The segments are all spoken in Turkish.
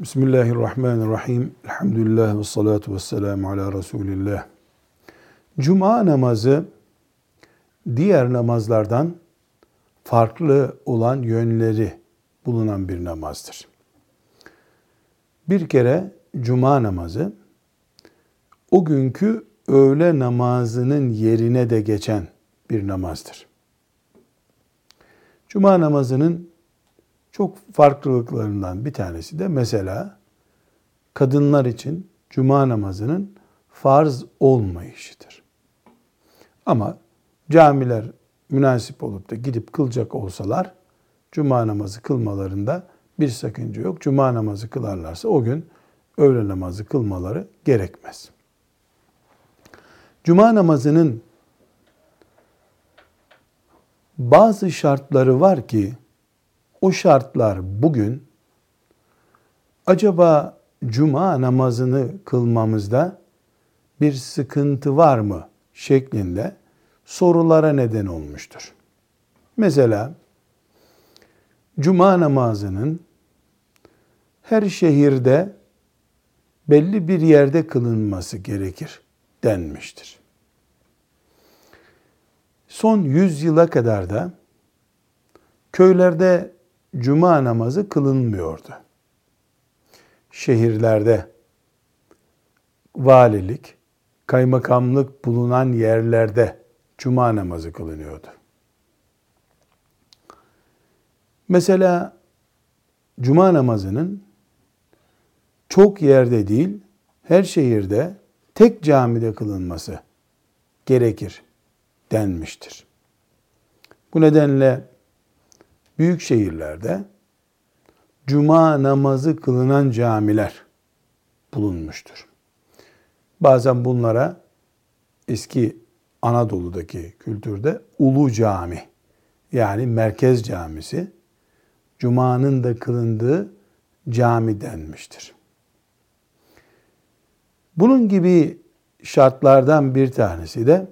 Bismillahirrahmanirrahim. Elhamdülillah ve salatu ve selamu ala Resulillah. Cuma namazı diğer namazlardan farklı olan yönleri bulunan bir namazdır. Bir kere cuma namazı o günkü öğle namazının yerine de geçen bir namazdır. Cuma namazının çok farklılıklarından bir tanesi de mesela kadınlar için cuma namazının farz olmayışıdır. Ama camiler münasip olup da gidip kılacak olsalar cuma namazı kılmalarında bir sakınca yok. Cuma namazı kılarlarsa o gün öğle namazı kılmaları gerekmez. Cuma namazının bazı şartları var ki o şartlar bugün acaba cuma namazını kılmamızda bir sıkıntı var mı şeklinde sorulara neden olmuştur. Mesela cuma namazının her şehirde belli bir yerde kılınması gerekir denmiştir. Son 100 yıla kadar da köylerde cuma namazı kılınmıyordu. Şehirlerde valilik, kaymakamlık bulunan yerlerde cuma namazı kılınıyordu. Mesela cuma namazının çok yerde değil, her şehirde tek camide kılınması gerekir denmiştir. Bu nedenle büyük şehirlerde cuma namazı kılınan camiler bulunmuştur. Bazen bunlara eski Anadolu'daki kültürde ulu cami yani merkez camisi cumanın da kılındığı cami denmiştir. Bunun gibi şartlardan bir tanesi de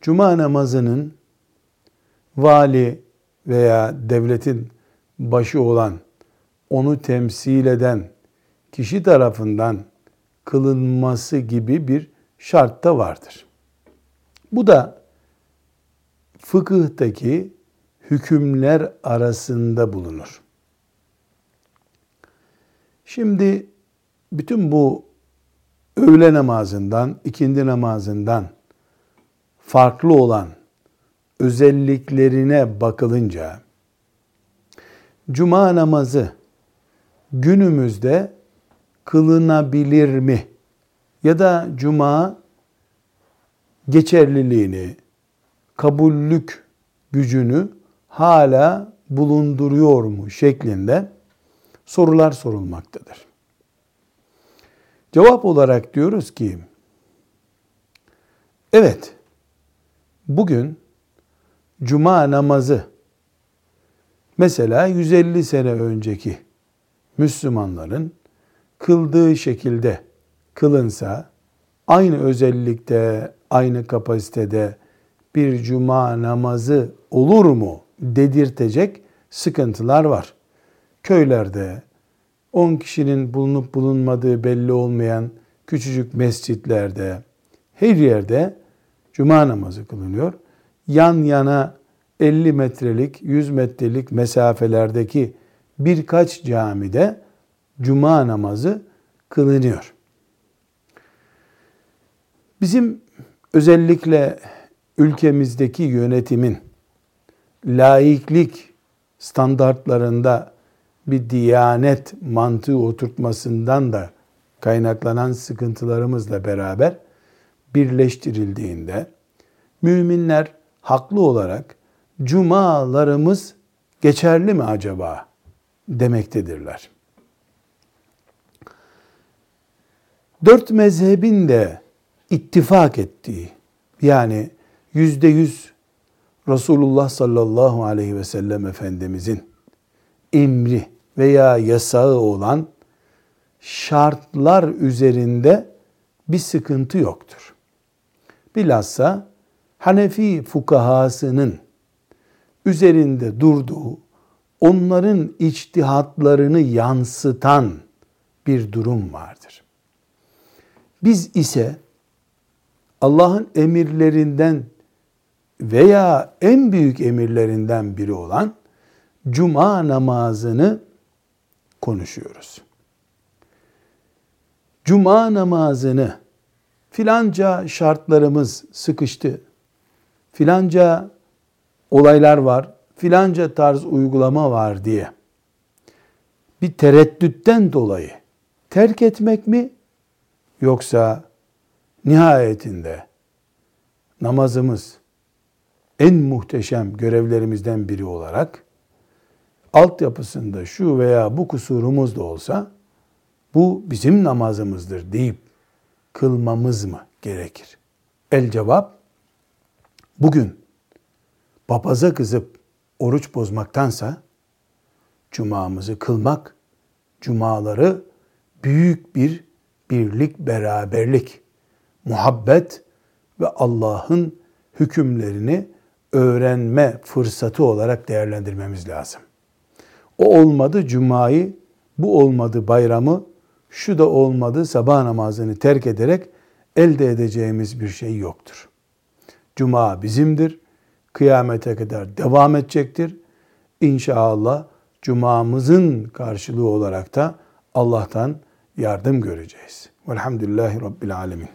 cuma namazının vali veya devletin başı olan, onu temsil eden kişi tarafından kılınması gibi bir şart da vardır. Bu da fıkıhtaki hükümler arasında bulunur. Şimdi bütün bu öğle namazından, ikindi namazından farklı olan özelliklerine bakılınca cuma namazı günümüzde kılınabilir mi? Ya da cuma geçerliliğini, kabullük gücünü hala bulunduruyor mu şeklinde sorular sorulmaktadır. Cevap olarak diyoruz ki evet bugün cuma namazı mesela 150 sene önceki Müslümanların kıldığı şekilde kılınsa aynı özellikte, aynı kapasitede bir cuma namazı olur mu dedirtecek sıkıntılar var. Köylerde 10 kişinin bulunup bulunmadığı belli olmayan küçücük mescitlerde her yerde cuma namazı kılınıyor yan yana 50 metrelik, 100 metrelik mesafelerdeki birkaç camide cuma namazı kılınıyor. Bizim özellikle ülkemizdeki yönetimin laiklik standartlarında bir diyanet mantığı oturtmasından da kaynaklanan sıkıntılarımızla beraber birleştirildiğinde müminler haklı olarak cumalarımız geçerli mi acaba demektedirler. Dört mezhebin de ittifak ettiği yani yüzde yüz Resulullah sallallahu aleyhi ve sellem Efendimizin emri veya yasağı olan şartlar üzerinde bir sıkıntı yoktur. Bilhassa Hanefi fukahasının üzerinde durduğu, onların içtihatlarını yansıtan bir durum vardır. Biz ise Allah'ın emirlerinden veya en büyük emirlerinden biri olan cuma namazını konuşuyoruz. Cuma namazını filanca şartlarımız sıkıştı, filanca olaylar var, filanca tarz uygulama var diye bir tereddütten dolayı terk etmek mi yoksa nihayetinde namazımız en muhteşem görevlerimizden biri olarak altyapısında şu veya bu kusurumuz da olsa bu bizim namazımızdır deyip kılmamız mı gerekir? El cevap bugün papaza kızıp oruç bozmaktansa cumamızı kılmak, cumaları büyük bir birlik, beraberlik, muhabbet ve Allah'ın hükümlerini öğrenme fırsatı olarak değerlendirmemiz lazım. O olmadı cumayı, bu olmadı bayramı, şu da olmadı sabah namazını terk ederek elde edeceğimiz bir şey yoktur. Cuma bizimdir. Kıyamete kadar devam edecektir. İnşallah cumamızın karşılığı olarak da Allah'tan yardım göreceğiz. Velhamdülillahi Rabbil Alemin.